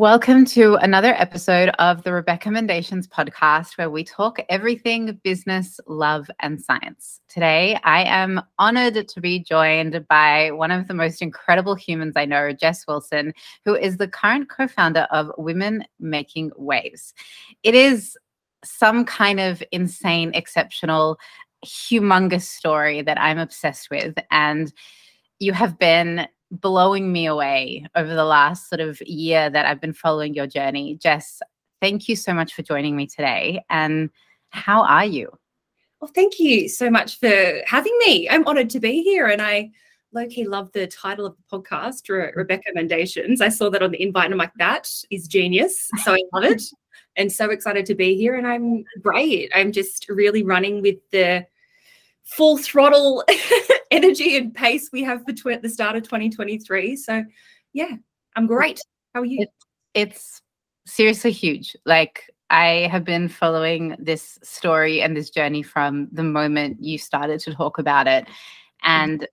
Welcome to another episode of the Rebecca-mendations podcast, where we talk everything business, love, and science. Today, I am honored to be joined by one of the most incredible humans I know, Jess Wilson, who is the current co founder of Women Making Waves. It is some kind of insane, exceptional, humongous story that I'm obsessed with. And you have been blowing me away over the last sort of year that I've been following your journey. Jess, thank you so much for joining me today. And how are you? Well, thank you so much for having me. I'm honored to be here. And I low key love the title of the podcast, Re- mm-hmm. Rebecca-mendations. I saw that on the invite and I'm like, that is genius. So I love it. and so excited to be here. And I'm great. I'm just really running with the full throttle energy and pace we have for tw- the start of 2023. So, yeah, I'm great. How are you? It, it's seriously huge. Like, I have been following this story and this journey from the moment you started to talk about it. And mm-hmm.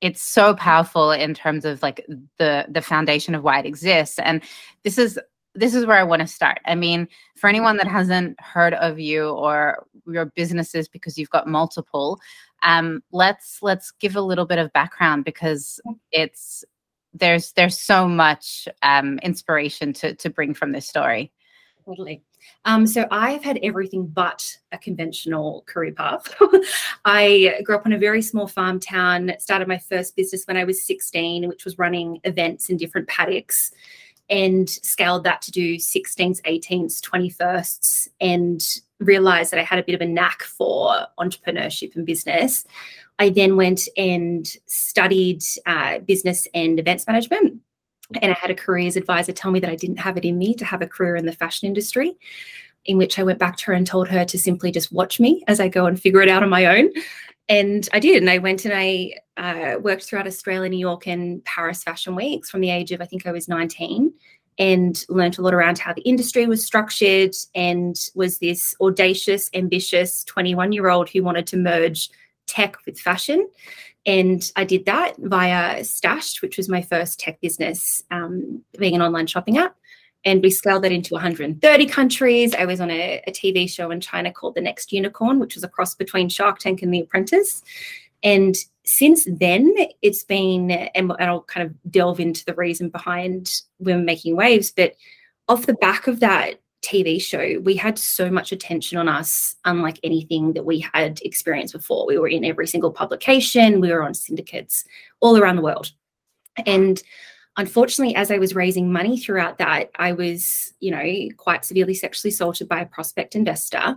it's so powerful in terms of like the the foundation of why it exists and this is this is where I want to start. I mean, for anyone that hasn't heard of you or your businesses because you've got multiple, um, let's let's give a little bit of background because it's there's there's so much um, inspiration to to bring from this story. Totally. Um, so I've had everything but a conventional career path. I grew up in a very small farm town, started my first business when I was 16, which was running events in different paddocks and scaled that to do 16s, 18s, 21st, and realized that I had a bit of a knack for entrepreneurship and business. I then went and studied uh, business and events management. And I had a careers advisor tell me that I didn't have it in me to have a career in the fashion industry, in which I went back to her and told her to simply just watch me as I go and figure it out on my own. And I did. And I went and I uh, worked throughout Australia, New York, and Paris Fashion Weeks from the age of, I think I was 19, and learned a lot around how the industry was structured and was this audacious, ambitious 21 year old who wanted to merge tech with fashion. And I did that via STASHD, which was my first tech business, um, being an online shopping app. And we scaled that into 130 countries. I was on a, a TV show in China called The Next Unicorn, which was a cross between Shark Tank and The Apprentice. And since then, it's been, and I'll kind of delve into the reason behind women making waves, but off the back of that TV show, we had so much attention on us, unlike anything that we had experienced before. We were in every single publication, we were on syndicates all around the world. And unfortunately, as I was raising money throughout that, I was, you know, quite severely sexually assaulted by a prospect investor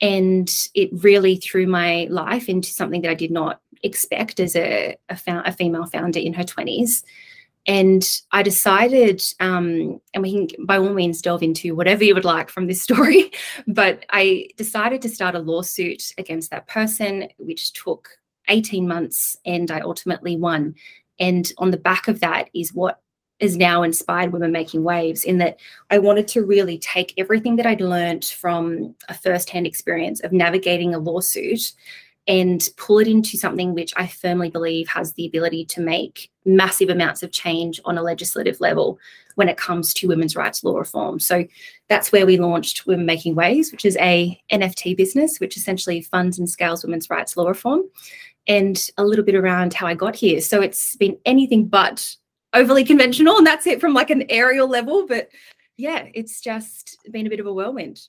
and it really threw my life into something that I did not expect as a, a, a female founder in her 20s. And I decided, um, and we can by all means delve into whatever you would like from this story, but I decided to start a lawsuit against that person, which took 18 months and I ultimately won. And on the back of that is what is now inspired women making waves in that I wanted to really take everything that I'd learned from a first-hand experience of navigating a lawsuit and pull it into something which I firmly believe has the ability to make massive amounts of change on a legislative level when it comes to women's rights law reform. So that's where we launched Women Making Waves, which is a NFT business which essentially funds and scales women's rights law reform and a little bit around how I got here. So it's been anything but overly conventional and that's it from like an aerial level but yeah it's just been a bit of a whirlwind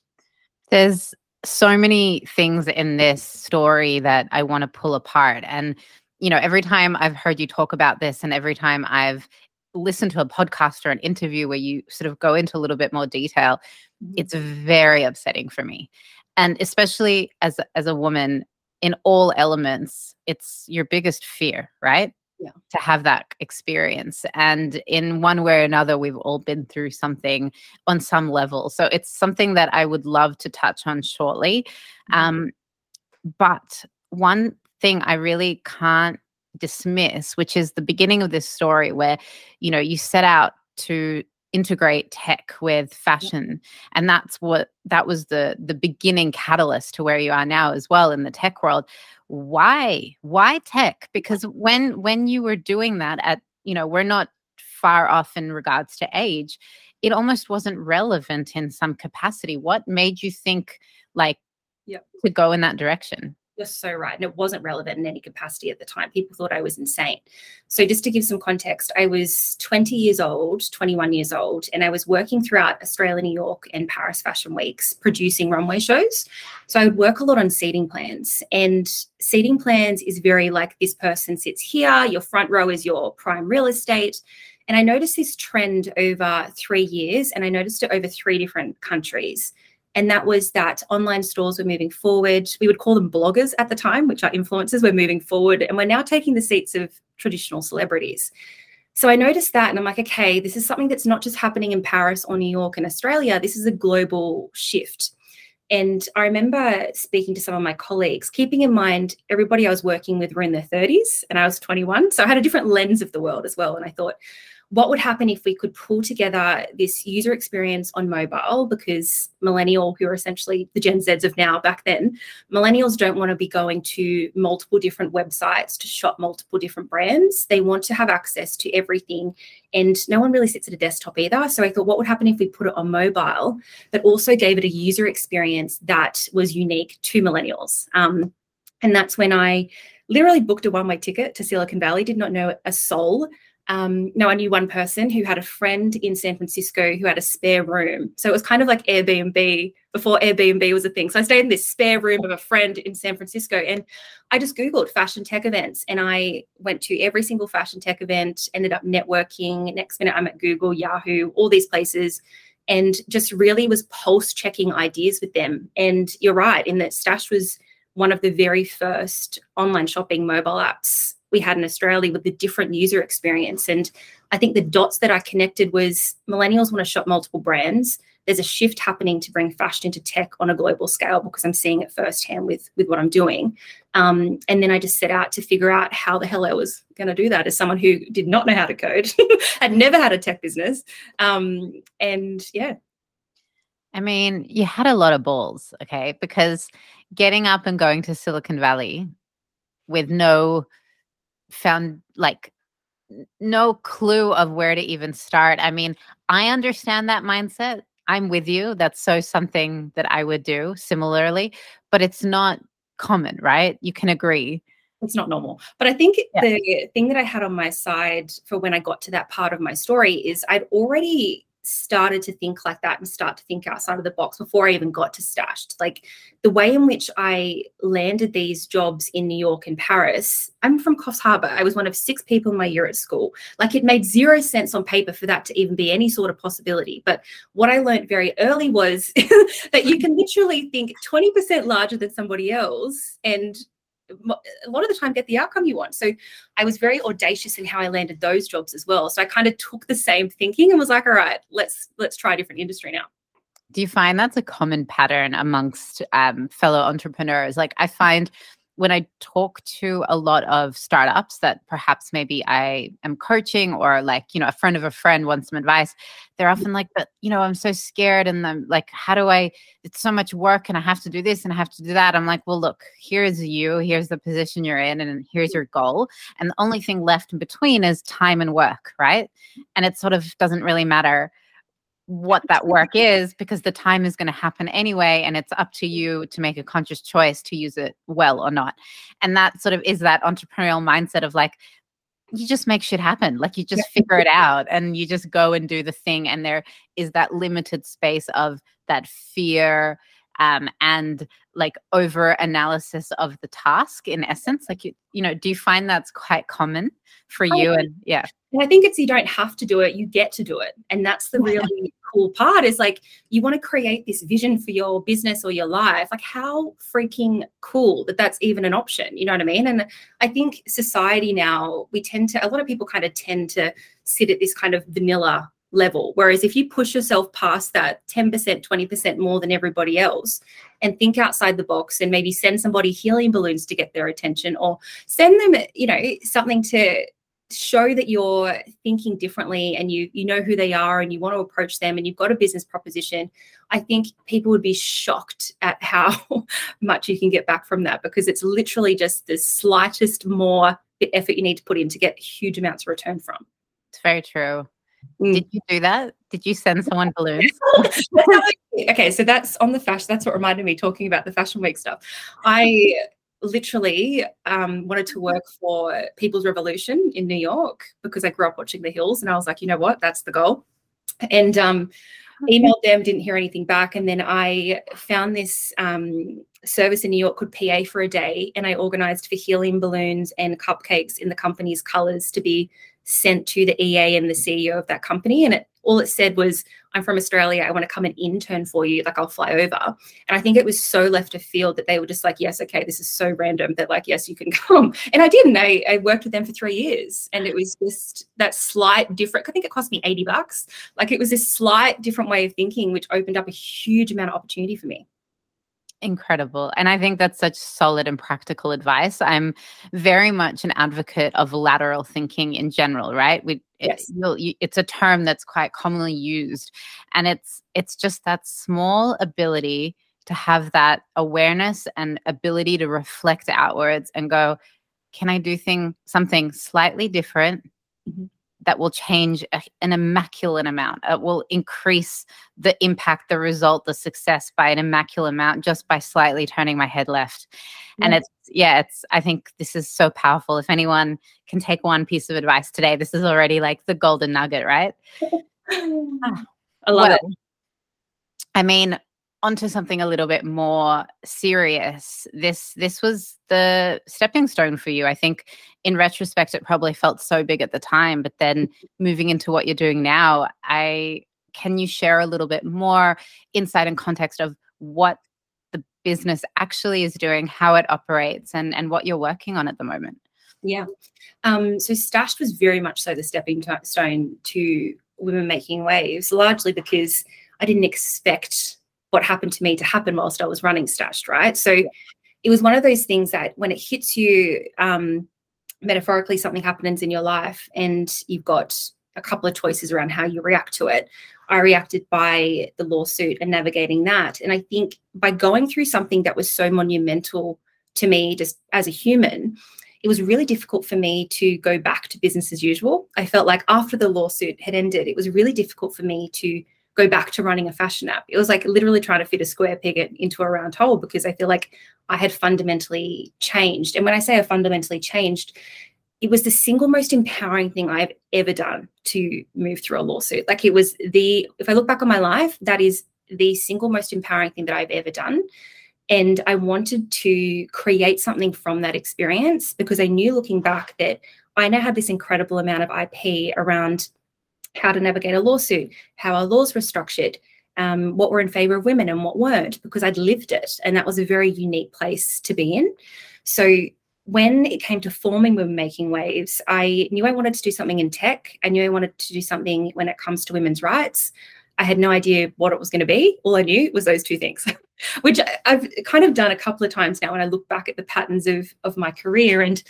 there's so many things in this story that i want to pull apart and you know every time i've heard you talk about this and every time i've listened to a podcast or an interview where you sort of go into a little bit more detail mm-hmm. it's very upsetting for me and especially as as a woman in all elements it's your biggest fear right yeah. to have that experience. And in one way or another, we've all been through something on some level. So it's something that I would love to touch on shortly. Mm-hmm. Um, but one thing I really can't dismiss, which is the beginning of this story where, you know, you set out to integrate tech with fashion and that's what that was the the beginning catalyst to where you are now as well in the tech world why why tech because when when you were doing that at you know we're not far off in regards to age it almost wasn't relevant in some capacity. What made you think like yep. to go in that direction? You're so right. And it wasn't relevant in any capacity at the time. People thought I was insane. So, just to give some context, I was 20 years old, 21 years old, and I was working throughout Australia, New York, and Paris Fashion Weeks producing runway shows. So, I would work a lot on seating plans. And seating plans is very like this person sits here, your front row is your prime real estate. And I noticed this trend over three years, and I noticed it over three different countries. And that was that online stores were moving forward. We would call them bloggers at the time, which are influencers, were moving forward. And we're now taking the seats of traditional celebrities. So I noticed that and I'm like, okay, this is something that's not just happening in Paris or New York and Australia. This is a global shift. And I remember speaking to some of my colleagues, keeping in mind everybody I was working with were in their 30s and I was 21. So I had a different lens of the world as well. And I thought, what would happen if we could pull together this user experience on mobile? Because millennial who are essentially the gen z's of now back then millennials don't want to be going to multiple different websites to shop multiple different brands. They want to have access to everything and no one really sits at a desktop either. So i thought what would happen if we put it on mobile but also gave it a user experience that was unique to millennials? Um, and that's when i literally booked a one-way ticket to silicon valley. Did not know a soul um, no, I knew one person who had a friend in San Francisco who had a spare room. So it was kind of like Airbnb before Airbnb was a thing. So I stayed in this spare room of a friend in San Francisco and I just Googled fashion tech events and I went to every single fashion tech event, ended up networking. Next minute, I'm at Google, Yahoo, all these places and just really was pulse checking ideas with them. And you're right, in that Stash was one of the very first online shopping mobile apps we had in Australia with the different user experience. And I think the dots that I connected was millennials want to shop multiple brands. There's a shift happening to bring fashion into tech on a global scale because I'm seeing it firsthand with with what I'm doing. Um, and then I just set out to figure out how the hell I was going to do that as someone who did not know how to code, had never had a tech business, um, and yeah. I mean, you had a lot of balls, okay? Because getting up and going to Silicon Valley with no found like no clue of where to even start. I mean, I understand that mindset. I'm with you. That's so something that I would do similarly, but it's not common, right? You can agree. It's not normal. But I think yeah. the thing that I had on my side for when I got to that part of my story is I'd already started to think like that and start to think outside of the box before I even got to STASHD. Like the way in which I landed these jobs in New York and Paris, I'm from Coffs Harbour. I was one of six people in my year at school. Like it made zero sense on paper for that to even be any sort of possibility. But what I learned very early was that you can literally think 20% larger than somebody else and a lot of the time get the outcome you want. So I was very audacious in how I landed those jobs as well. So I kind of took the same thinking and was like, all right, let's let's try a different industry now. Do you find that's a common pattern amongst um, fellow entrepreneurs? Like I find when I talk to a lot of startups that perhaps maybe I am coaching or like, you know, a friend of a friend wants some advice, they're mm. often like, but, you know, I'm so scared and I'm like, how do I, it's so much work and I have to do this and I have to do that. I'm like, well, look, here's you, here's the position you're in, and here's your goal. And the only thing left in between is time and work, right? And it sort of doesn't really matter what that work is because the time is going to happen anyway and it's up to you to make a conscious choice to use it well or not. And that sort of is that entrepreneurial mindset of like you just make shit happen. Like you just figure it out and you just go and do the thing and there is that limited space of that fear um, and like over analysis of the task in essence. Like you you know do you find that's quite common for you and yeah. i think it's you don't have to do it you get to do it. And that's the really cool part is like you want to create this vision for your business or your life like how freaking cool that that's even an option you know what i mean? And i think society now we tend to a lot of people kind of tend to sit at this kind of vanilla level whereas if you push yourself past that 10% 20% more than everybody else and think outside the box and maybe send somebody helium balloons to get their attention or send them you know something to show that you're thinking differently and you you know who they are and you want to approach them and you've got a business proposition i think people would be shocked at how much you can get back from that because it's literally just the slightest more effort you need to put in to get huge amounts of return from it's very true Mm. Did you do that? Did you send someone balloons? okay, so that's on the fashion. That's what reminded me talking about the fashion week stuff. I literally um, wanted to work for People's Revolution in New York because I grew up watching The Hills, and I was like, you know what, that's the goal. And um, emailed them, didn't hear anything back, and then I found this um, service in New York called PA for a day, and I organized for helium balloons and cupcakes in the company's colors to be sent to the EA and the CEO of that company. And it all it said was, I'm from Australia. I want to come and intern for you. Like, I'll fly over. And I think it was so left of field that they were just like, yes, okay, this is so random that, like, yes, you can come. And I didn't. I, I worked with them for three years. And it was just that slight different, I think it cost me 80 bucks. Like, it was this slight different way of thinking, which opened up a huge amount of opportunity for me. Incredible. And I think that's such solid and practical advice. I'm very much an advocate of lateral thinking in general, right? We, yes. it, it's a term that's quite commonly used. And it's it's just that small ability to have that awareness and ability to reflect outwards and go, can I do thing something slightly different? Mm-hmm that will change a, an immaculate amount. It will increase the impact, the result, the success by an immaculate amount just by slightly turning my head left. And mm. it's, yeah, it's, I think this is so powerful. If anyone can take one piece of advice today, this is already like the golden nugget, right? I love well, it. I mean, onto something a little bit more serious. This this was the stepping stone for you. I think in retrospect it probably felt so big at the time but then moving into what you're doing now i can you share a little bit more insight and context of what the business actually is doing how it operates and and what you're working on at the moment? Yeah. Um so STASHD was very much so the stepping stone to women making waves largely because i didn't expect what happened to me to happen whilst I was running STASHD, right? So it was one of those things that when it hits you, um, metaphorically, something happens in your life and you've got a couple of choices around how you react to it. I reacted by the lawsuit and navigating that. And I think by going through something that was so monumental to me, just as a human, it was really difficult for me to go back to business as usual. I felt like after the lawsuit had ended, it was really difficult for me to go back to running a fashion app. It was like literally trying to fit a square peg into a round hole because I feel like I had fundamentally changed. And when I say I fundamentally changed, it was the single most empowering thing I've ever done to move through a lawsuit. Like it was the, if I look back on my life, that is the single most empowering thing that I've ever done. And I wanted to create something from that experience because I knew looking back that I now had this incredible amount of IP around how to navigate a lawsuit, how our laws were structured, um, what were in favor of women and what weren't, because I'd lived it. And that was a very unique place to be in. So when it came to forming Women Making Waves, I knew I wanted to do something in tech. I knew I wanted to do something when it comes to women's rights. I had no idea what it was going to be. All I knew was those two things, which I've kind of done a couple of times now when I look back at the patterns of, of my career. And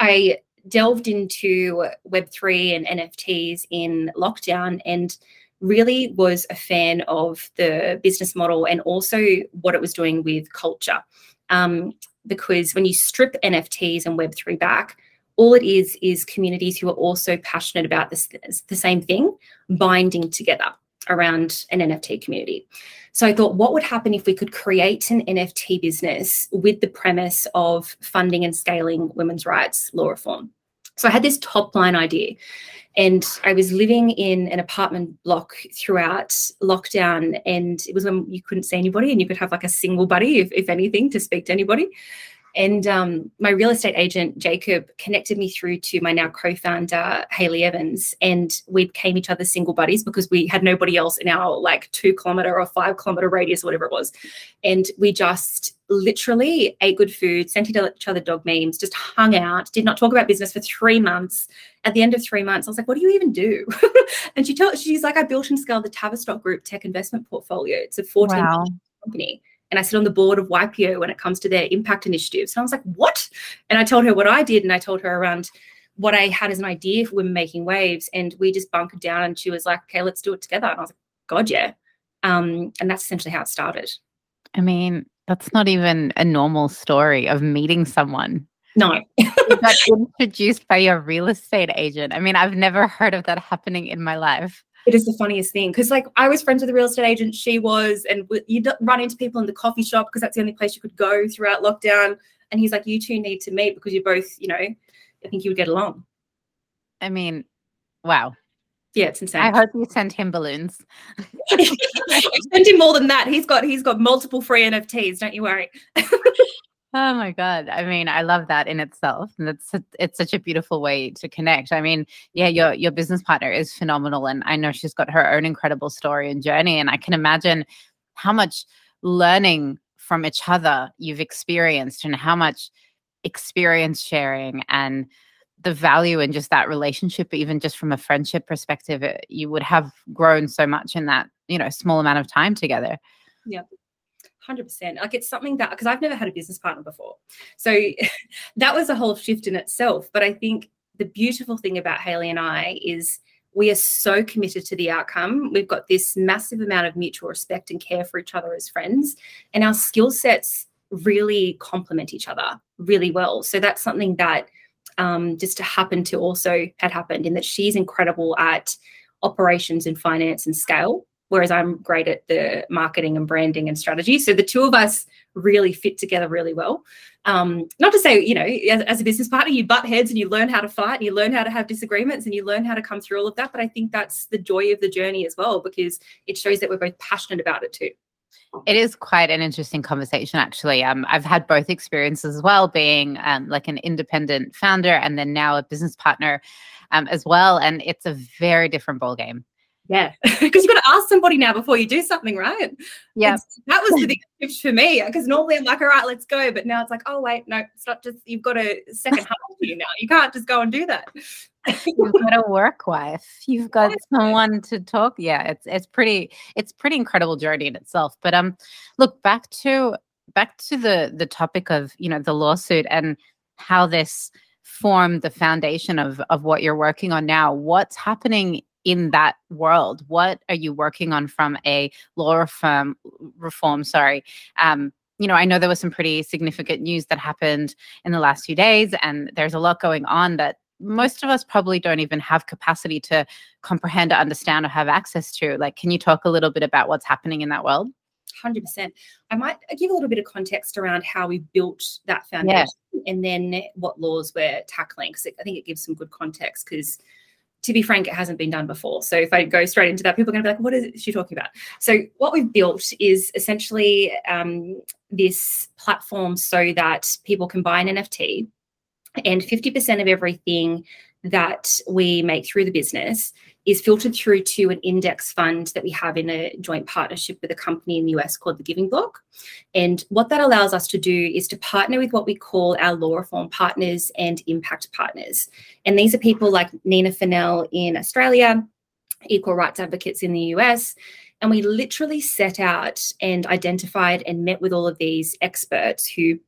I delved into Web3 and NFTs in lockdown and really was a fan of the business model and also what it was doing with culture. Um, because when you strip NFTs and Web3 back, all it is is communities who are also passionate about this, the same thing binding together around an NFT community. So I thought, what would happen if we could create an NFT business with the premise of funding and scaling women's rights law reform? So I had this top line idea. And I was living in an apartment block throughout lockdown. And it was when you couldn't see anybody and you could have like a single buddy, if, if anything, to speak to anybody. And um, my real estate agent, Jacob, connected me through to my now co founder, Haley Evans. And we became each other's single buddies because we had nobody else in our like two kilometer or five kilometer radius, whatever it was. And we just literally ate good food, sent each other dog memes, just hung out, did not talk about business for three months. At the end of three months, I was like, what do you even do? and she told, she's like, I built and scaled the Tavistock Group tech investment portfolio. It's a 14 wow. company and I sit on the board of YPO when it comes to their impact initiatives. And I was like, what? And I told her what I did, and I told her around what I had as an idea for women making waves, and we just bunkered down. And she was like, okay, let's do it together. And I was like, God, yeah. Um, and that's essentially how it started. I mean, that's not even a normal story of meeting someone No. got introduced by your real estate agent. I mean, I've never heard of that happening in my life. It is the funniest thing because, like, I was friends with a real estate agent. She was, and you'd run into people in the coffee shop because that's the only place you could go throughout lockdown. And he's like, "You two need to meet because you're both, you know, I think you would get along." I mean, wow. Yeah, it's insane. I hope you send him balloons. send him more than that. He's got he's got multiple free NFTs. Don't you worry. Oh my god! I mean, I love that in itself, and it's it's such a beautiful way to connect. I mean, yeah, your your business partner is phenomenal, and I know she's got her own incredible story and journey, and I can imagine how much learning from each other you've experienced, and how much experience sharing and the value in just that relationship, even just from a friendship perspective, it, you would have grown so much in that you know small amount of time together. Yeah. 100% like it's something that because i've never had a business partner before. So that was a whole shift in itself. But i think the beautiful thing about haley and i is we are so committed to the outcome. We've got this massive amount of mutual respect and care for each other as friends and our skill sets really complement each other really well. So that's something that um, just happened to also had happened in that she's incredible at operations and finance and scale whereas I'm great at the marketing and branding and strategy. So the two of us really fit together really well. Um, not to say, you know, as, as, a business partner, you butt heads and you learn how to fight and you learn how to have disagreements and you learn how to come through all of that. But I think that's the joy of the journey as well, because it shows that we're both passionate about it too. It is quite an interesting conversation, actually. Um, I've had both experiences as well, being um, like an independent founder and then now a business partner um, as well. And it's a very different ballgame. Yeah, because you've got to ask somebody now before you do something, right? Yeah, that was the big shift for me. Because normally I'm like, all right, let's go, but now it's like, oh wait, no, it's not just. You've got a second half to you now. You can't just go and do that. You've got a work wife. You've got someone to talk. Yeah, it's it's pretty it's pretty incredible journey in itself. But um, look back to back to the the topic of you know the lawsuit and how this formed the foundation of of what you're working on now. What's happening in that world? What are you working on from a law reform? Reform, sorry. Um, you know, I know there was some pretty significant news that happened in the last few days, and there's a lot going on that most of us probably don't even have capacity to comprehend or understand or have access to. Like, can you talk a little bit about what's happening in that world? 100%. I might give a little bit of context around how we built that foundation yeah. and then what laws we're tackling, because I think it gives some good context because to be frank, it hasn't been done before. So if I go straight into that, people are going to be like, what is she talking about? So what we've built is essentially um, this platform so that people can buy an NFT and 50% of everything that we make through the business is filtered through to an index fund that we have in a joint partnership with a company in the US called the Giving Block. And what that allows us to do is to partner with what we call our law reform partners and impact partners. And these are people like Nina Funnell in Australia, equal rights advocates in the US. And we literally set out and identified and met with all of these experts who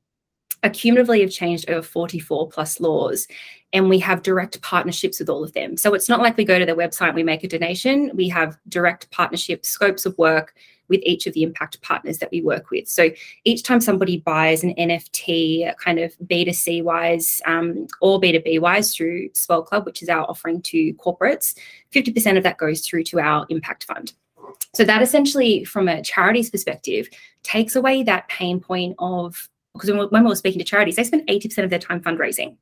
accumulatively have changed over 44 plus laws and we have direct partnerships with all of them. So it's not like we go to their website, we make a donation. We have direct partnership scopes of work with each of the impact partners that we work with. So each time somebody buys an NFT, kind of B2C wise um, or B2B wise through Swell Club, which is our offering to corporates, 50% of that goes through to our impact fund. So that essentially, from a charity's perspective, takes away that pain point of because when we were speaking to charities, they spend 80% of their time fundraising.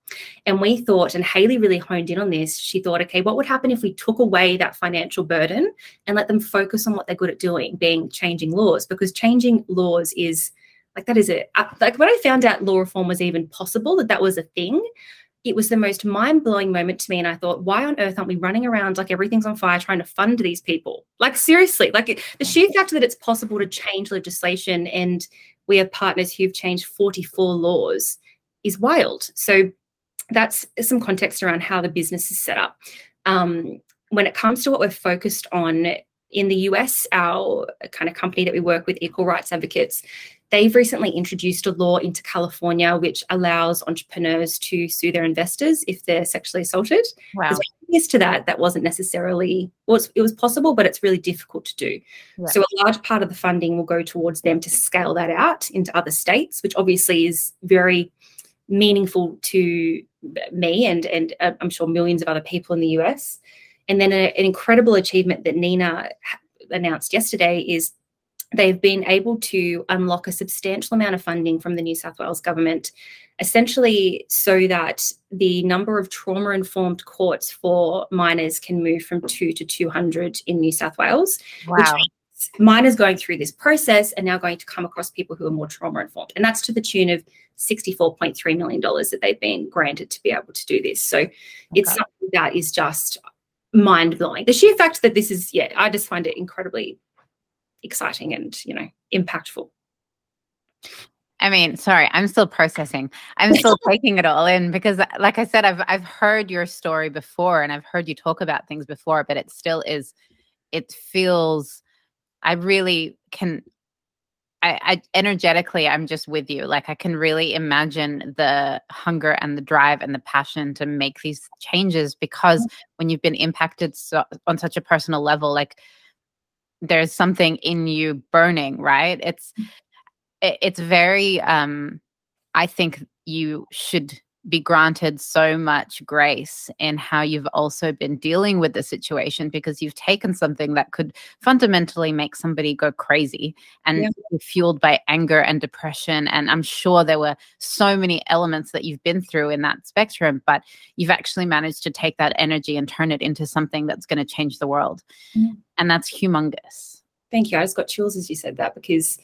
And we thought, and Haley really honed in on this, she thought, okay, what would happen if we took away that financial burden and let them focus on what they're good at doing, being changing laws? Because changing laws is like that is it. Uh, like when I found out law reform was even possible, that that was a thing, it was the most mind blowing moment to me. And I thought, why on earth aren't we running around like everything's on fire trying to fund these people? Like, seriously, like the sheer fact that it's possible to change legislation and we have partners who've changed 44 laws is wild. So that's some context around how the business is set up. Um, when it comes to what we're focused on in the US, our kind of company that we work with, Equal Rights Advocates, they've recently introduced a law into California which allows entrepreneurs to sue their investors if they're sexually assaulted. Wow. Previous to that, that wasn't necessarily well, it was possible, but it's really difficult to do. Right. So a large part of the funding will go towards them to scale that out into other states, which obviously is very meaningful to me and and uh, I'm sure millions of other people in the US. And then a, an incredible achievement that Nina announced yesterday is they've been able to unlock a substantial amount of funding from the New South Wales government, essentially so that the number of trauma informed courts for minors can move from two to 200 in New South Wales. Wow. minors going through this process are now going to come across people who are more trauma informed. And that's to the tune of $64.3 million that they've been granted to be able to do this. So okay. it's something that is just mind blowing. The sheer fact that this is, yeah, I just find it incredibly exciting and, you know, impactful. I mean, sorry, I'm still processing. I'm still taking it all in because like I said I've I've heard your story before and I've heard you talk about things before, but it still is it feels I really can I, I, energetically i'm just with you like i can really imagine the hunger and the drive and the passion to make these changes because mm-hmm. when you've been impacted so, on such a personal level like there's something in you burning right? It's it, it's very um i think you should be granted so much grace in how you've also been dealing with the situation because you've taken something that could fundamentally make somebody go crazy and yeah. be fueled by anger and depression. And I'm sure there were so many elements that you've been through in that spectrum, but you've actually managed to take that energy and turn it into something that's going to change the world. Mm. And that's humongous. Thank you. I just got chills as you said that because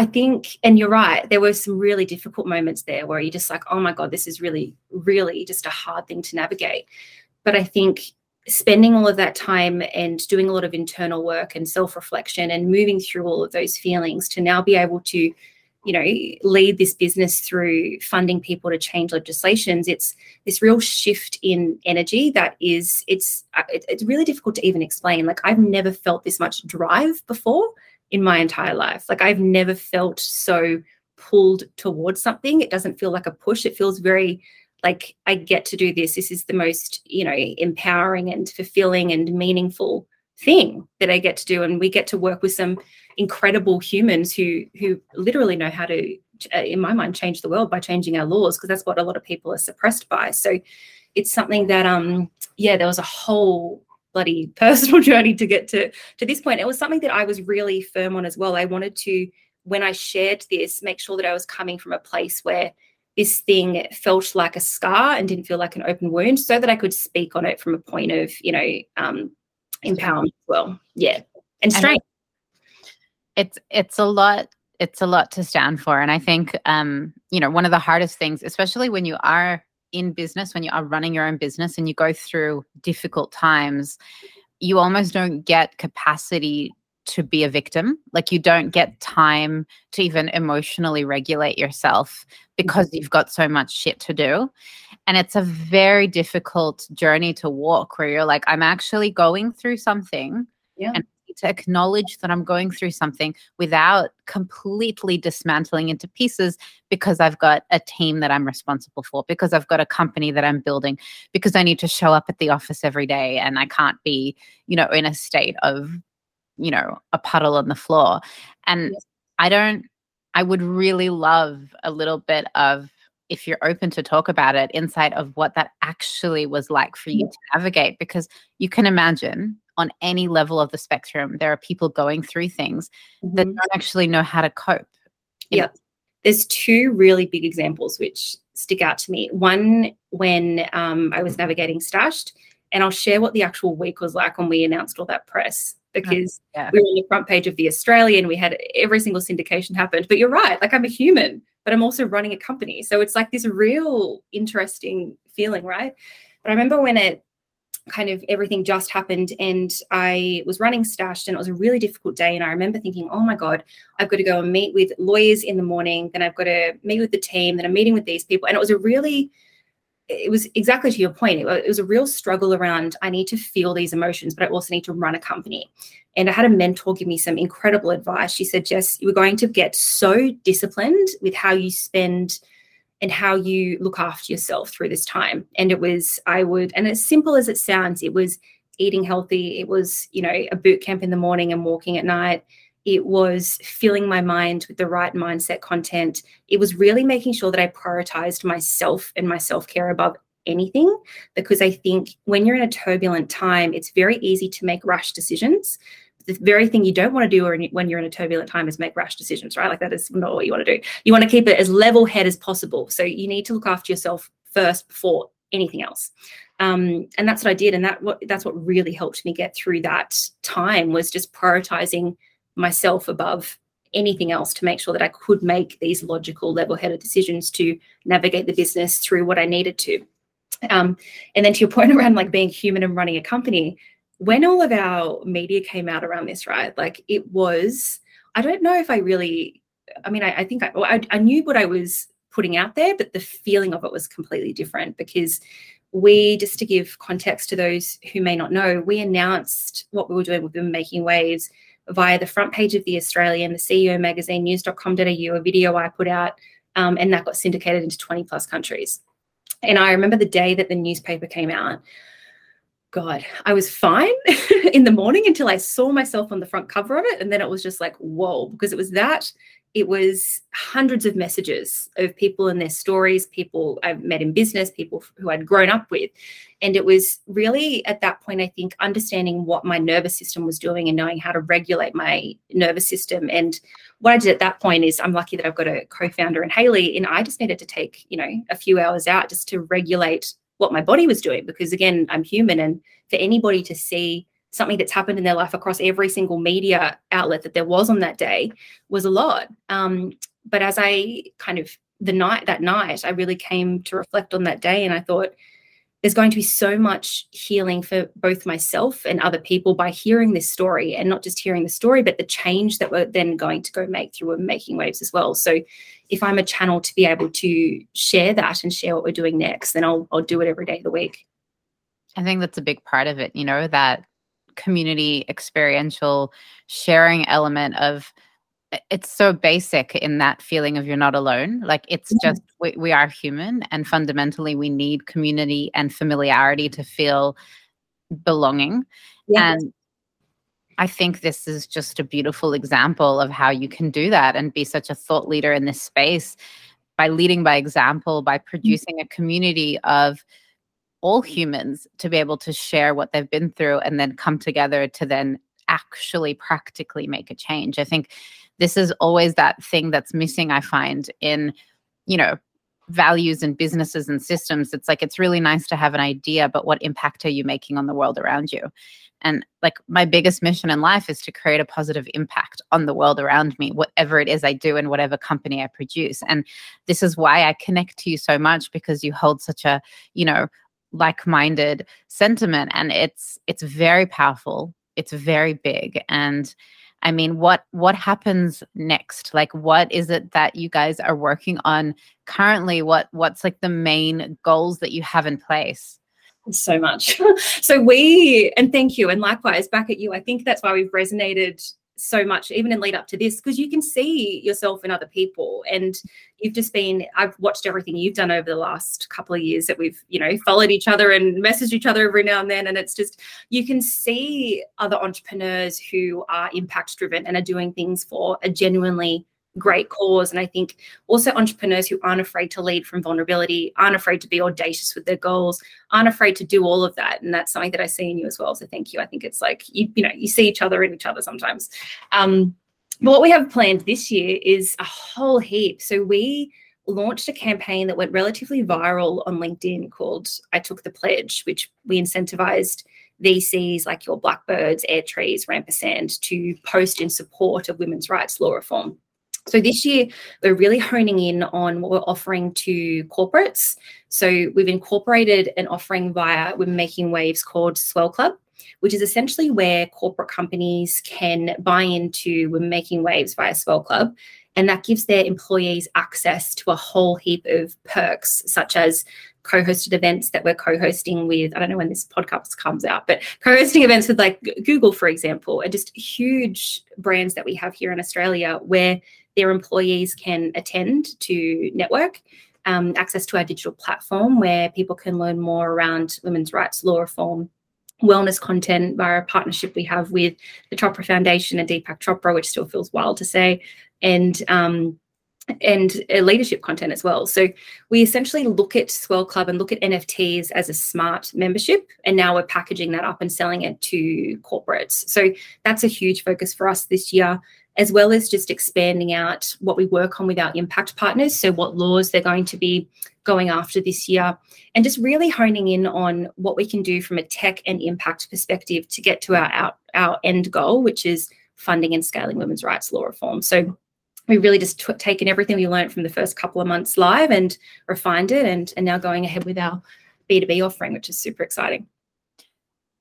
I think, and you're right, there were some really difficult moments there where you're just like, oh my God, this is really, really just a hard thing to navigate. But I think spending all of that time and doing a lot of internal work and self reflection and moving through all of those feelings to now be able to you know lead this business through funding people to change legislations it's this real shift in energy that is it's uh, it's really difficult to even explain like i've never felt this much drive before in my entire life. Like I've never felt so pulled towards something. It doesn't feel like a push. It feels very like I get to do this. This is the most, you know, empowering and fulfilling and meaningful thing that I get to do. And we get to work with some incredible humans who who literally know how to, uh, in my mind, change the world by changing our laws because that's what a lot of people are suppressed by. So it's something that um yeah, there was a whole bloody personal journey to get to to this point. It was something that I was really firm on as well. I wanted to, when I shared this, make sure that I was coming from a place where this thing felt like a scar and didn't feel like an open wound, so that I could speak on it from a point of, you know, um, empowerment as well. Yeah, and strength. It's it's a lot it's a lot to stand for and i think um you know one of the hardest things especially when you are in business, when you are running your own business and you go through difficult times, you almost don't get capacity to be a victim. Like you don't get time to even emotionally regulate yourself because mm-hmm. you've got so much shit to do. And it's a very difficult journey to walk where you're like, I'm actually going through something. Yeah. And to acknowledge that I'm going through something without completely dismantling into pieces because I've got a team that I'm responsible for, because I've got a company that I'm building, because I need to show up at the office every day and I can't be, you know, in a state of, you know, a puddle on the floor. And yes. I don't, I would really love a little bit of if you're open to talk about it, insight of what that actually was like for you to navigate, because you can imagine on any level of the spectrum, there are people going through things mm-hmm. that don't actually know how to cope. Yeah. There's two really big examples which stick out to me. One, when um, I was navigating STASHD, and I'll share what the actual week was like when we announced all that press because oh, yeah. we were on the front page of the Australian. We had every single syndication happened. But you're right, like I'm a human, but I'm also running a company. So it's like this real interesting feeling, right? But I remember when it kind of everything just happened and I was running STASHD and it was a really difficult day. And I remember thinking, oh my God, I've got to go and meet with lawyers in the morning. Then I've got to meet with the team. Then I'm meeting with these people. And it was a really, it was exactly to your point. It was a real struggle around I need to feel these emotions, but I also need to run a company. And I had a mentor give me some incredible advice. She said, Jess, you're going to get so disciplined with how you spend and how you look after yourself through this time. And it was, I would, and as simple as it sounds, it was eating healthy. It was, you know, a boot camp in the morning and walking at night. It was filling my mind with the right mindset content. It was really making sure that I prioritized myself and my self care above anything because I think when you're in a turbulent time, it's very easy to make rash decisions. The very thing you don't want to do when you're in a turbulent time is make rash decisions, right? Like that is not what you want to do. You want to keep it as level head as possible. So you need to look after yourself first before anything else. Um, and that's what I did, and that what that's what really helped me get through that time was just prioritizing myself above anything else to make sure that I could make these logical, level-headed decisions to navigate the business through what I needed to. Um, and then to your point around like being human and running a company, when all of our media came out around this, right? Like it was, I don't know if I really, I mean, I, I think I, I, I knew what I was putting out there, but the feeling of it was completely different because we, just to give context to those who may not know, we announced what we were doing. We've been making waves via the front page of the Australian, the CEO magazine, news.com.au, a video I put out, um, and that got syndicated into 20 plus countries. And I remember the day that the newspaper came out. God, I was fine in the morning until I saw myself on the front cover of it. And then it was just like, whoa, because it was that it was hundreds of messages of people and their stories, people I've met in business, people who I'd grown up with. And it was really at that point, I think, understanding what my nervous system was doing and knowing how to regulate my nervous system. And what I did at that point is I'm lucky that I've got a co-founder in Haley, and I just needed to take, you know, a few hours out just to regulate what my body was doing. Because again, I'm human and for anybody to see something that's happened in their life across every single media outlet that there was on that day was a lot. Um, but as I kind of the night that night, I really came to reflect on that day, and I thought there's going to be so much healing for both myself and other people by hearing this story, and not just hearing the story, but the change that we're then going to go make through making waves as well. So, if I'm a channel to be able to share that and share what we're doing next, then I'll I'll do it every day of the week. I think that's a big part of it. You know that community experiential sharing element of it's so basic in that feeling of you're not alone like it's yeah. just we, we are human and fundamentally we need community and familiarity to feel belonging yeah. and i think this is just a beautiful example of how you can do that and be such a thought leader in this space by leading by example by mm. producing a community of all humans to be able to share what they've been through and then come together to then actually practically make a change. I think this is always that thing that's missing, I find, in, you know, values and businesses and systems. It's like it's really nice to have an idea, but what impact are you making on the world around you? And like my biggest mission in life is to create a positive impact on the world around me, whatever it is I do and whatever company I produce. And this is why I connect to you so much because you hold such a, you know, like-minded sentiment and it's it's very powerful. It's very big. And i mean what what happens next? Like what is it that you guys are working on currently? What what's like the main goals that you have in place? So much. So we and thank you. And likewise back at you i think that's why we've resonated so much, even in lead up to this, because you can see yourself in other people. And you've just been, I've watched everything you've done over the last couple of years that we've, you know, followed each other and messaged each other every now and then. And it's just, you can see other entrepreneurs who are impact driven and are doing things for a genuinely great cause. And I think also entrepreneurs who aren't afraid to lead from vulnerability, aren't afraid to be audacious with their goals, aren't afraid to do all of that. And that's something that I see in you as well. So thank you. I think it's like you, you know, you see each other in each other sometimes. Um, but what we have planned this year is a whole heap. So we launched a campaign that went relatively viral on LinkedIn called I Took the Pledge, which we incentivized VCs like your Blackbirds, Airtrees, Rampersand to post in support of women's rights law reform. So this year, we're really honing in on what we're offering to corporates. So we've incorporated an offering via we're Making Waves called Swell Club, which is essentially where corporate companies can buy into We're Making Waves via Swell Club. And that gives their employees access to a whole heap of perks, such as co hosted events that we're co hosting with. I don't know when this podcast comes out, but co hosting events with like Google, for example, are just huge brands that we have here in Australia where their employees can attend to network, um, access to our digital platform where people can learn more around women's rights law reform wellness content via a partnership we have with the Chopra Foundation and Deepak Chopra, which still feels wild to say, and um, and uh, leadership content as well. So we essentially look at Swell Club and look at NFTs as a smart membership, and now we're packaging that up and selling it to corporates. So that's a huge focus for us this year, as well as just expanding out what we work on with our impact partners. So what laws they're going to be going after this year, and just really honing in on what we can do from a tech and impact perspective to get to our our, our end goal, which is funding and scaling women's rights law reform. So we really just t- taken everything we learned from the first couple of months live and refined it and, and now going ahead with our b2b offering which is super exciting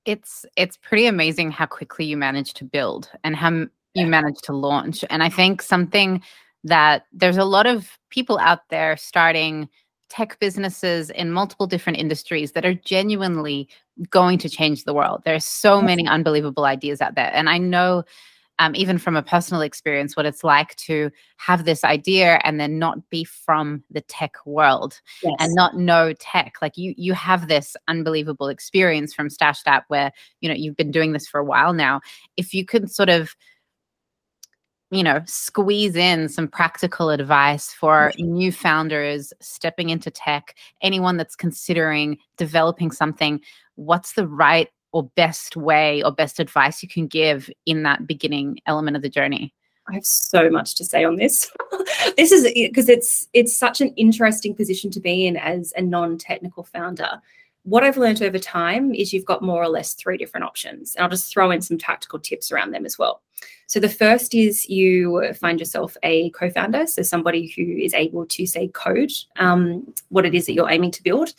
it's it's pretty amazing how quickly you managed to build and how you managed to launch and i think something that there's a lot of people out there starting tech businesses in multiple different industries that are genuinely going to change the world there's so many unbelievable ideas out there and i know um, even from a personal experience, what it's like to have this idea and then not be from the tech world yes. and not know tech. Like you, you have this unbelievable experience from STASHD App where you know you've been doing this for a while now. If you could sort of you know squeeze in some practical advice for new founders stepping into tech anyone that's considering developing something what's the right or best way or best advice you can give in that beginning element of the journey? I have so much to say on this. this is because it's it's such an interesting position to be in as a non-technical founder. What I've learned over time is you've got more or less three different options. And I'll just throw in some tactical tips around them as well. So the first is you find yourself a co-founder, so somebody who is able to say code um, what it is that you're aiming to build.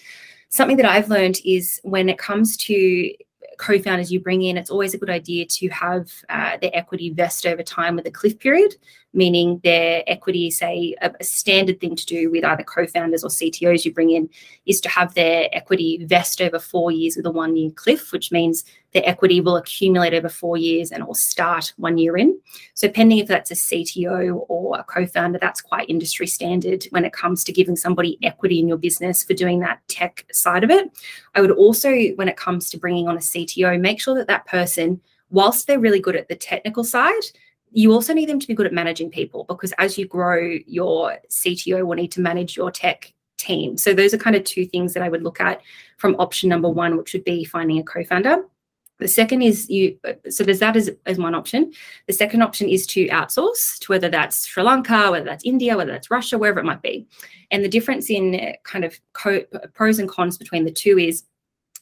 Something that I've learned is when it comes to co-founders you bring in, it's always a good idea to have uh, their equity vest over time with a cliff period meaning their equity, say, a, a, standard thing to do with either co founders or CTOs you bring in is to have their equity vest over four years with a one year cliff, which means their equity will accumulate over four years and will start one year in. So, depending if that's a CTO or a co founder, that's quite industry standard when it comes to giving somebody equity in your business for doing that tech side of it. I would also, when it comes to bringing on a CTO, make sure that that person, whilst they're really good at the technical side, you also need them to be good at managing people because as you grow, your CTO will need to manage your tech team. So those are kind of two things that I would look at from option number one, which would be finding a co-founder. The second is you, so there's that as, as one option. The second option is to outsource to whether that's Sri Lanka, whether that's India, whether that's Russia, wherever it might be. And the difference in kind of co- pros and cons between the two is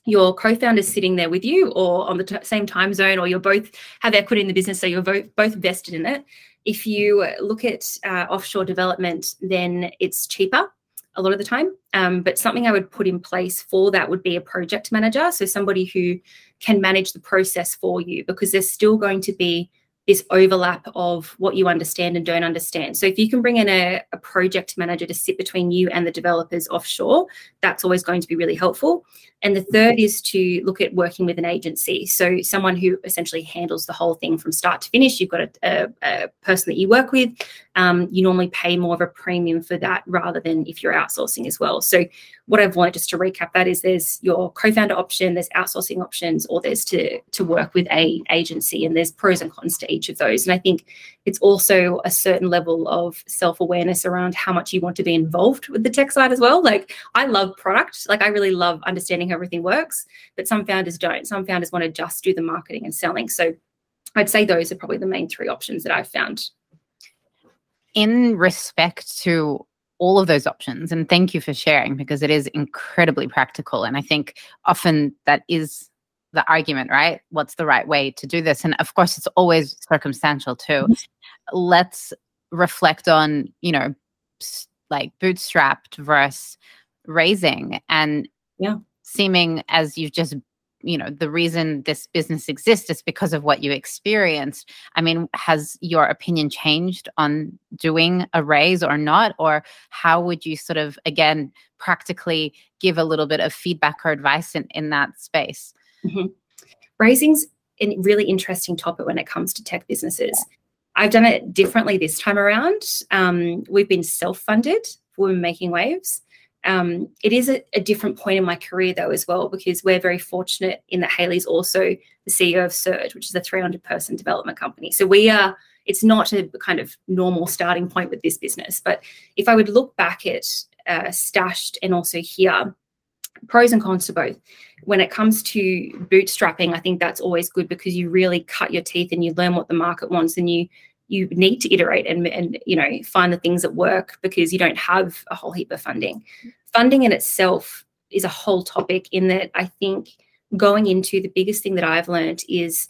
your co-founder sitting there with you or on the t- same time zone or you're both have equity in the business so you're both both vested in it. If you look at uh, offshore development then it's cheaper a lot of the time. Um, but something i would put in place for that would be a project manager so somebody who can manage the process for you because there's still going to be this overlap of what you understand and don't understand. So if you can bring in a, a, project manager to sit between you and the developers offshore, that's always going to be really helpful. And the third is to look at working with an agency. So someone who essentially handles the whole thing from start to finish. You've got a, a, a person that you work with. Um, you normally pay more of a premium for that rather than if you're outsourcing as well. So what I've learned, just to recap that, is there's your co-founder option, there's outsourcing options, or there's to to work with a agency, and there's pros and cons to each of those. And I think it's also a certain level of self-awareness around how much you want to be involved with the tech side as well. Like I love product, like I really love understanding how everything works, but some founders don't. Some founders want to just do the marketing and selling. So I'd say those are probably the main three options that I've found. In respect to all of those options. And thank you for sharing because it is incredibly practical. And I think often that is the argument, right? What's the right way to do this? And of course, it's always circumstantial too. Mm-hmm. Let's reflect on, you know, like bootstrapped versus raising and yeah seeming as you've just you know the reason this business exists is because of what you experienced. I mean has your opinion changed on doing a raise or not? Or how would you sort of again practically give a little bit of feedback or advice in, in that space? Mm-hmm. raising's a really interesting topic when it comes to tech businesses. I've done it differently this time around. Um, we've been self-funded women making waves Um, it is a, a, different point in my career though as well because we're very fortunate in that Haley's also the CEO of Surge, which is a 300 person development company. So we are. It's not a kind of normal starting point with this business, but if I would look back at uh, STASHD and also here, pros and cons to both. When it comes to bootstrapping, I think that's always good because you really cut your teeth and you learn what the market wants and you you need to iterate and, and you know find the things that work because you don't have a whole heap of funding. Funding in itself is a whole topic in that i think going into the biggest thing that i've learned is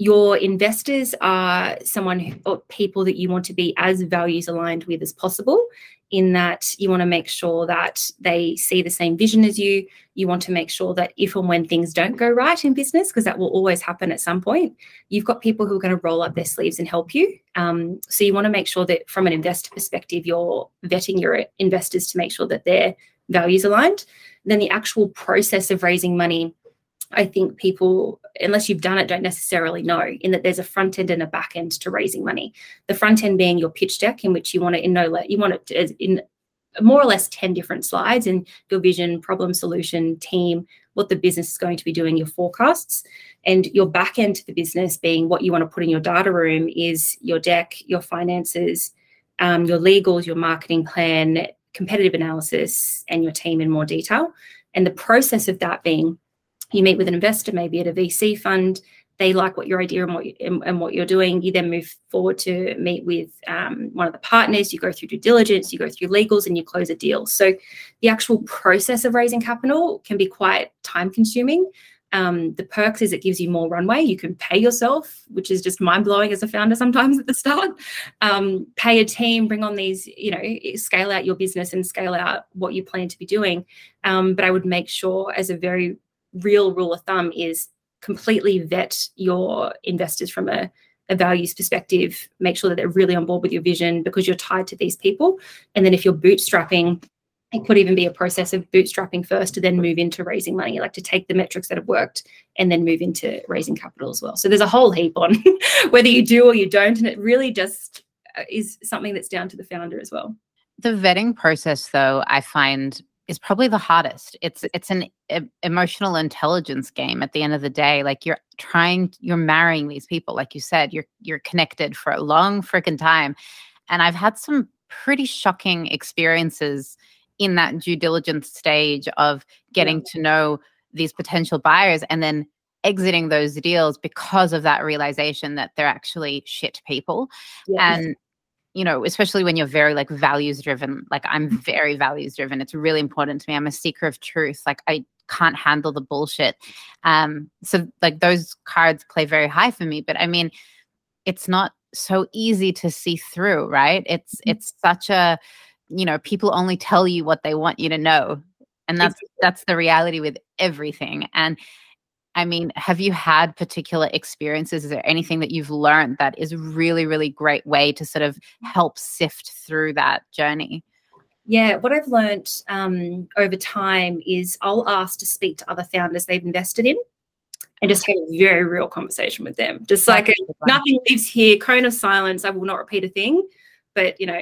your investors are someone who, or people that you want to be as values aligned with as possible in that you want to make sure that they see the same vision as you. You want to make sure that if and when things don't go right in business, because that will always happen at some point, you've got people who are going to roll up their sleeves and help you. Um, so you want to make sure that from an investor perspective, you're vetting your investors to make sure that their values aligned. Then the actual process of raising money I think people, unless you've done it, don't necessarily know in that there's a front end and a back end to raising money. The front end being your pitch deck, in which you want it in no you want it in more or less 10 different slides in your vision, problem solution, team, what the business is going to be doing, your forecasts, and your back end to the business being what you want to put in your data room is your deck, your finances, um, your legals, your marketing plan, competitive analysis, and your team in more detail. And the process of that being you meet with an investor, maybe at a VC fund. They like what your idea and what you, and, and what you're doing. You then move forward to meet with um, one of the partners. You go through due diligence, you go through legals, and you close a deal. So the actual process of raising capital can be quite time consuming. Um, the perks is it gives you more runway. You can pay yourself, which is just mind blowing as a founder sometimes at the start. Um, pay a team, bring on these, you know, scale out your business and scale out what you plan to be doing. Um, but I would make sure, as a very real rule of thumb is completely vet your investors from a, a values perspective, make sure that they're really on board with your vision because you're tied to these people. And then if you're bootstrapping, it could even be a process of bootstrapping first to then move into raising money, like to take the metrics that have worked and then move into raising capital as well. So there's a whole heap on whether you do or you don't. And it really just uh, is something that's down to the founder as well. The vetting process, though, I find is probably the hardest. It's it's an e- emotional intelligence game at the end of the day. Like you're trying you're marrying these people like you said. You're you're connected for a long freaking time. And I've had some pretty shocking experiences in that due diligence stage of getting yeah. to know these potential buyers and then exiting those deals because of that realization that they're actually shit people. And you know, especially when you're very like values driven, like I'm mm-hmm. very values driven. It's really important to me. I'm a seeker of truth. Like I can't handle the bullshit. Um, so like those cards play very high for me. But I mean, it's not so easy to see through, right? It's mm-hmm. it's such a, you know, people only tell you what they want you to know. And that's that's the reality with everything. And I mean, have you had particular experiences? Is there anything that you've learned that is really, really great way to sort of help sift through that journey? Yeah, what I've learned um, over time is I'll ask to speak to other founders they've invested in and just have a very real conversation with them. Just like a, nothing lives here, cone of silence. I will not repeat a thing, but you know,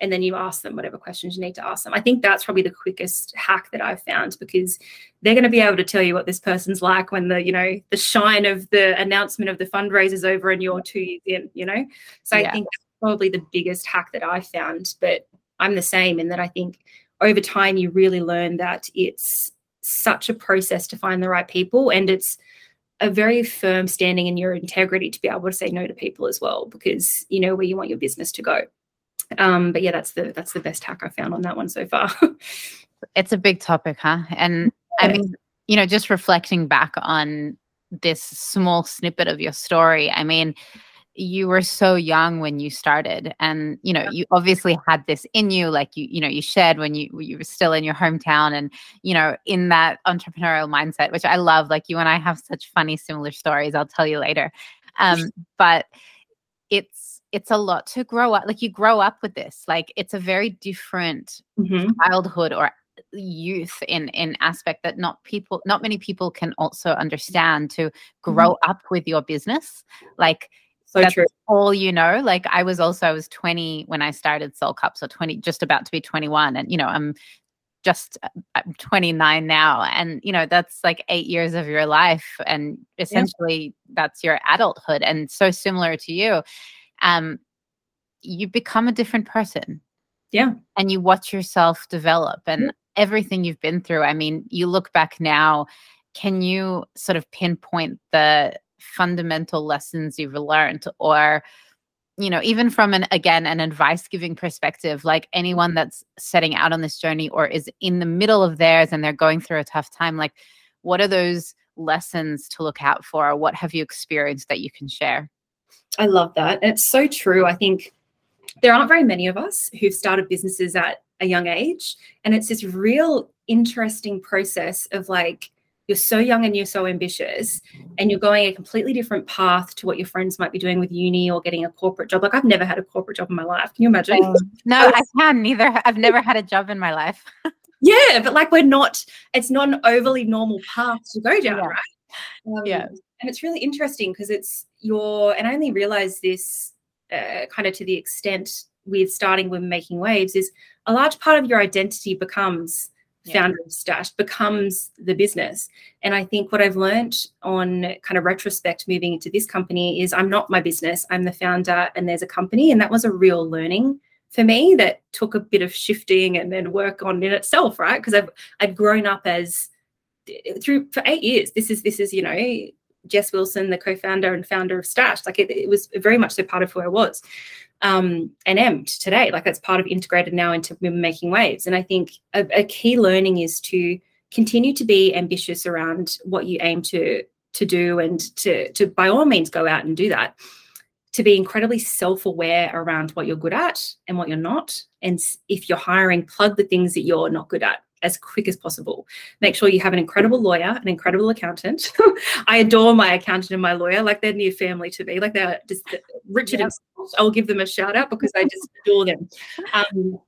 and then you ask them whatever questions you need to ask them. I think that's probably the quickest hack that I've found because they're going to be able to tell you what this person's like when the, you know, the shine of the announcement of the fundraiser's over and you're two years in, you know? So yeah. I think that's probably the biggest hack that I found. But I'm the same in that I think over time you really learn that it's such a process to find the right people and it's a very firm standing in your integrity to be able to say no to people as well because you know where you want your business to go um, but yeah, that's the that's the best hack I found on that one so far. it's a big topic, huh? And I mean, you know, just reflecting back on this small snippet of your story, I mean, you were so young when you started and you know you obviously had this in you like you you know you shared when you you were still in your hometown and you know in that entrepreneurial mindset which i love like you and i have such funny similar stories i'll tell you later um but it's it's a lot to grow up like you grow up with this like it's a very different mm-hmm. childhood or youth in in aspect that not people not many people can also understand to grow mm-hmm. up with your business like so that's true. all you know like i was also i was 20 when i started soul cup so 20 just about to be 21 and you know i'm just uh, I'm 29 now and you know that's like 8 years of your life and essentially yeah. that's your adulthood and so similar to you um you become a different person. Yeah. And you watch yourself develop and mm-hmm. everything you've been through. I mean you look back now can you sort of pinpoint the fundamental lessons you've learned? Or you know even from an again an advice giving perspective like anyone that's setting out on this journey or is in the middle of theirs and they're going through a tough time like what are those lessons to look out for? Or what have you experienced that you can share i love that. It's so true. I think there aren't very many of us who've started businesses at a young age and it's this real interesting process of like you're so young and you're so ambitious and you're going a completely different path to what your friends might be doing with uni or getting a corporate job. Like i've never had a corporate job in my life. Can you imagine? Um, no i can neither. I've never had a job in my life. Yeah but like we're not it's not an overly normal path to go down yeah. right? Um, yeah. and it's really interesting because it's your and i only realized this uh, kind of to the extent with starting women making waves is a large part of your identity becomes yeah. founder of Stash becomes the business. And I think what I've learned on kind of retrospect moving into this company is I'm not my business, I'm the founder, and there's a company. And that was a real learning for me that took a bit of shifting and then work on in itself, right? Because I've I'd grown up as through for eight years. This is this is, you know, Jess Wilson, the co-founder and founder of Stash. Like it, it was very much so part of who I was um, and emmed today. Like that's part of integrated now into women making waves. And I think a, a key learning is to continue to be ambitious around what you aim to to do and to to by all means go out and do that to be incredibly self-aware around what you're good at and what you're not and if you're hiring plug the things that you're not good at as quick as possible. Make sure you have an incredible lawyer, an incredible accountant. I adore my accountant and my lawyer, like they're near family to me. Like they're just Richard yep. and I'll give them a shout out because I just adore them. Um,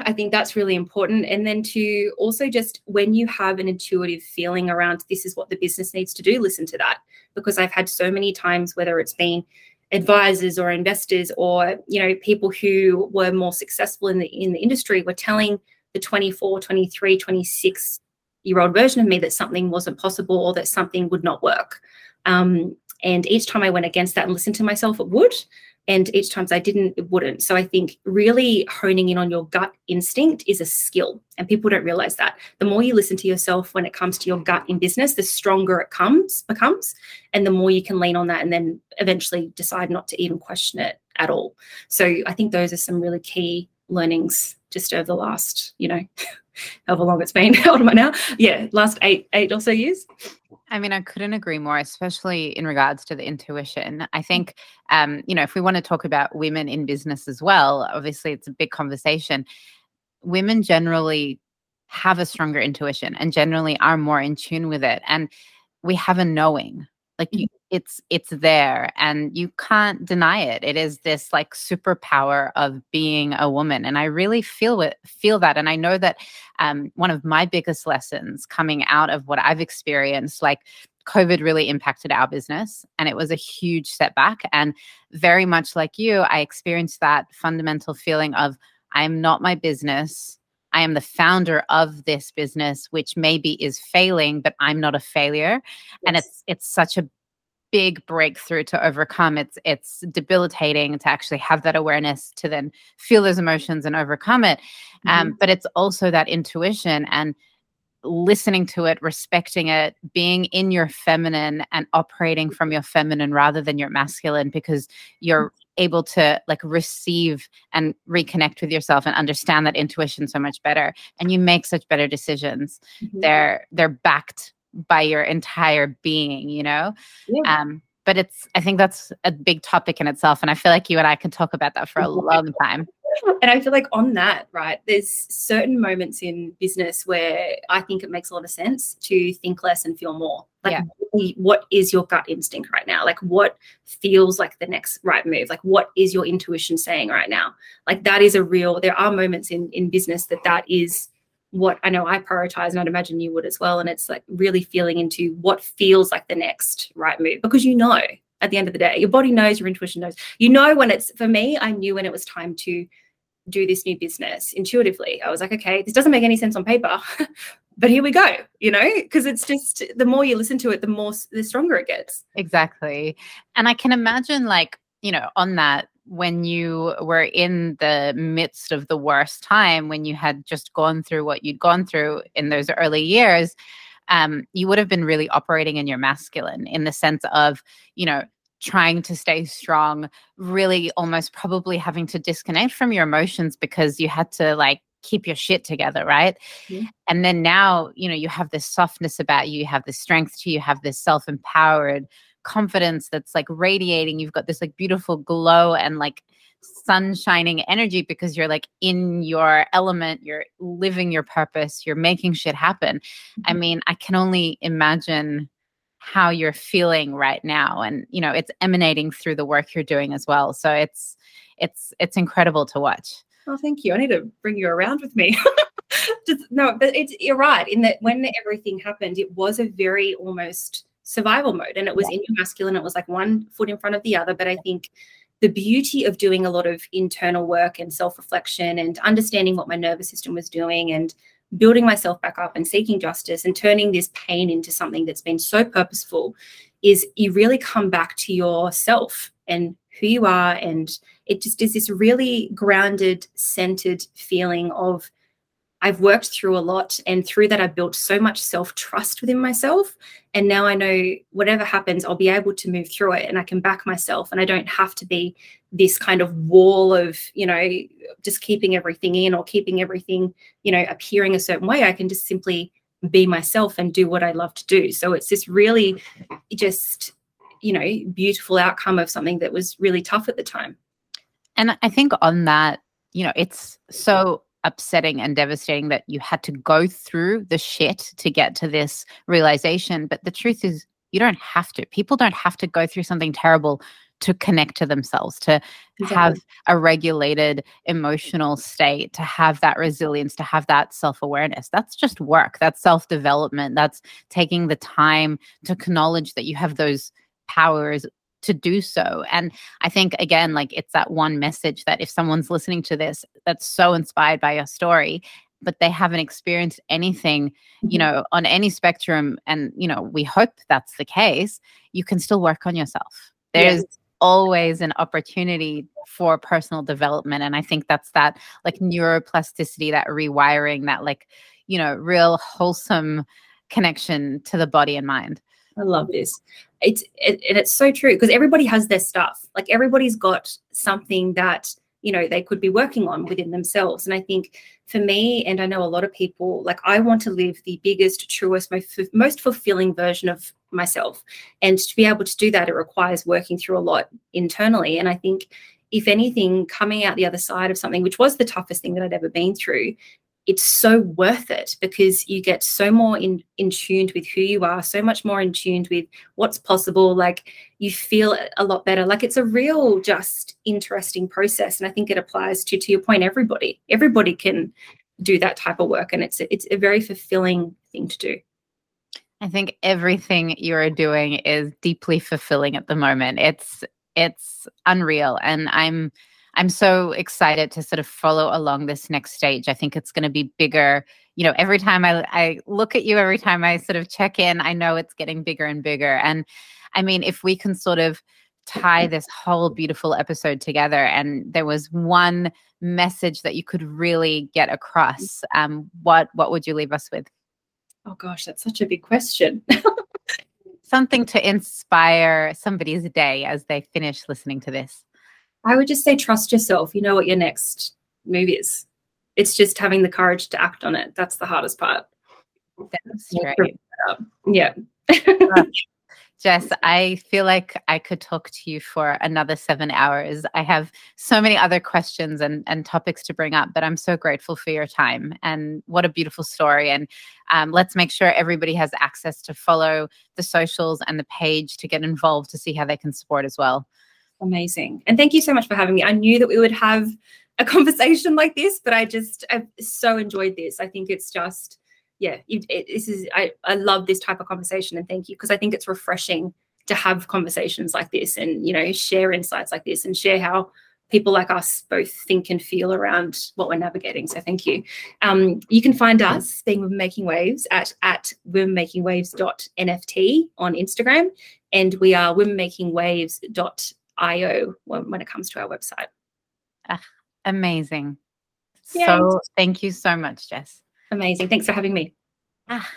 I think that's really important. And then to also just when you have an intuitive feeling around this is what the business needs to do, listen to that. Because I've had so many times, whether it's been advisors or investors or you know people who were more successful in the in the industry were telling the 24, 23, 26 year old version of me that something wasn't possible or that something would not work. Um, and each time I went against that and listened to myself, it would. And each times I didn't, it wouldn't. So I think really honing in on your gut instinct is a skill. And people don't realize that. The more you listen to yourself when it comes to your gut in business, the stronger it comes becomes. And the more you can lean on that and then eventually decide not to even question it at all. So I think those are some really key learnings just over the last, you know, however long it's been. How old am I now? Yeah, last eight, eight or so years. I mean, I couldn't agree more, especially in regards to the intuition. I think, um, you know, if we want to talk about women in business as well, obviously it's a big conversation. Women generally have a stronger intuition and generally are more in tune with it. And we have a knowing like you. It's it's there and you can't deny it it is this like superpower of being a woman and i really feel it feel that and i know that um, one of my biggest lessons coming out of what i've experienced like covid really impacted our business and it was a huge setback and very much like you i experienced that fundamental feeling of i'm not my business I am the founder of this business, which maybe is failing, but I'm not a failure. Yes. And it's it's such a big breakthrough to overcome. It's it's debilitating to actually have that awareness to then feel those emotions and overcome it. Um, mm-hmm. But it's also that intuition and listening to it, respecting it, being in your feminine and operating from your feminine rather than your masculine because you're able to like receive and reconnect with yourself and understand that intuition so much better and you make such better decisions mm-hmm. they're they're backed by your entire being you know yeah. um but it's i think that's a big topic in itself and i feel like you and i can talk about that for a long time and I feel like on that, right, there's certain moments in business where I think it makes a lot of sense to think less and feel more. Like, yeah. what is your gut instinct right now? Like, what feels like the next right move? Like, what is your intuition saying right now? Like, that is a real, there are moments in, in business that that is what I know I prioritize, and I'd imagine you would as well. And it's like really feeling into what feels like the next right move because you know at the end of the day. Your body knows, your intuition knows. You know when it's for me, I knew when it was time to do this new business intuitively. I was like, okay, this doesn't make any sense on paper, but here we go, you know, because it's just the more you listen to it, the more the stronger it gets. Exactly. And I can imagine, like, you know, on that, when you were in the midst of the worst time, when you had just gone through what you'd gone through in those early years, um, you would have been really operating in your masculine in the sense of, you know, trying to stay strong, really almost probably having to disconnect from your emotions because you had to like keep your shit together, right? Mm-hmm. And then now, you know, you have this softness about you, you have this strength to you, you have this self empowered confidence that's like radiating. You've got this like beautiful glow and like sun shining energy because you're like in your element, you're living your purpose, you're making shit happen. Mm-hmm. I mean, I can only imagine how you're feeling right now and you know it's emanating through the work you're doing as well so it's it's it's incredible to watch oh thank you i need to bring you around with me Just, no but it's you're right in that when everything happened it was a very almost survival mode and it was yeah. in your masculine it was like one foot in front of the other but i think the beauty of doing a lot of internal work and self-reflection and understanding what my nervous system was doing and building myself back up and seeking justice and turning this pain into something that's been so purposeful is you really come back to yourself and who you are and it just is this really grounded centered feeling of I've worked through a lot, and through that, I've built so much self trust within myself. And now I know whatever happens, I'll be able to move through it and I can back myself. And I don't have to be this kind of wall of, you know, just keeping everything in or keeping everything, you know, appearing a certain way. I can just simply be myself and do what I love to do. So it's this really just, you know, beautiful outcome of something that was really tough at the time. And I think on that, you know, it's so upsetting and devastating that you had to go through the shit to get to this realization. But the truth is, you don't have to. People don't have to go through something terrible to connect to themselves, to exactly. have a regulated emotional state, to have that resilience, to have that self awareness. That's just work. That's self development. That's taking the time to acknowledge that you have those powers to do so. And I think, again, like it's that one message that if someone's listening to this that's so inspired by your story, but they haven't experienced anything, you mm-hmm. know, on any spectrum, and, you know, we hope that's the case, you can still work on yourself. There's yes. always an opportunity for personal development. And I think that's that like neuroplasticity, that rewiring, that like, you know, real wholesome connection to the body and mind. I love this. It's it, and it's so true because everybody has their stuff. Like everybody's got something that you know they could be working on within themselves. And I think for me, and I know a lot of people, like I want to live the biggest, truest, most most fulfilling version of myself. And to be able to do that, it requires working through a lot internally. And I think if anything, coming out the other side of something, which was the toughest thing that I'd ever been through, it's so worth it because you get so more in in tuned with who you are so much more in tuned with what's possible. Like you feel a lot better. Like it's a real just interesting process and i think it applies to to your point everybody. Everybody can do that type of work and it's it's a very fulfilling thing to do. I think everything you're doing is deeply fulfilling at the moment. It's it's unreal and i'm I'm so excited to sort of follow along this next stage. I think it's going to be bigger. You know, every time I, I look at you, every time I sort of check in, I know it's getting bigger and bigger. And I mean, if we can sort of tie this whole beautiful episode together and there was one message that you could really get across, um, what what would you leave us with? Oh gosh, that's such a big question. Something to inspire somebody's day as they finish listening to this. I would just say trust yourself. You know what your next move is. It's just having the courage to act on it. That's the hardest part. That's right. Yeah. Jess, I feel like I could talk to you for another seven hours. I have so many other questions and, and topics to bring up, but I'm so grateful for your time and what a beautiful story. And um, let's make sure everybody has access to follow the socials and the page to get involved to see how they can support as well. Amazing. And thank you so much for having me. I knew that we would have a conversation like this, but I just, I've so enjoyed this. I think it's just, yeah, it, it, this is, I, I love this type of conversation and thank you because I think it's refreshing to have conversations like this and, you know, share insights like this and share how people like us both think and feel around what we're navigating. So thank you. Um, you can find us being Women Making Waves at at womenmakingwaves.nft on Instagram, and we are womenmakingwaves.io when, when it comes to our website. Ah, amazing. Yay. So thank you so much, Jess. Amazing. Thanks for having me. Ah.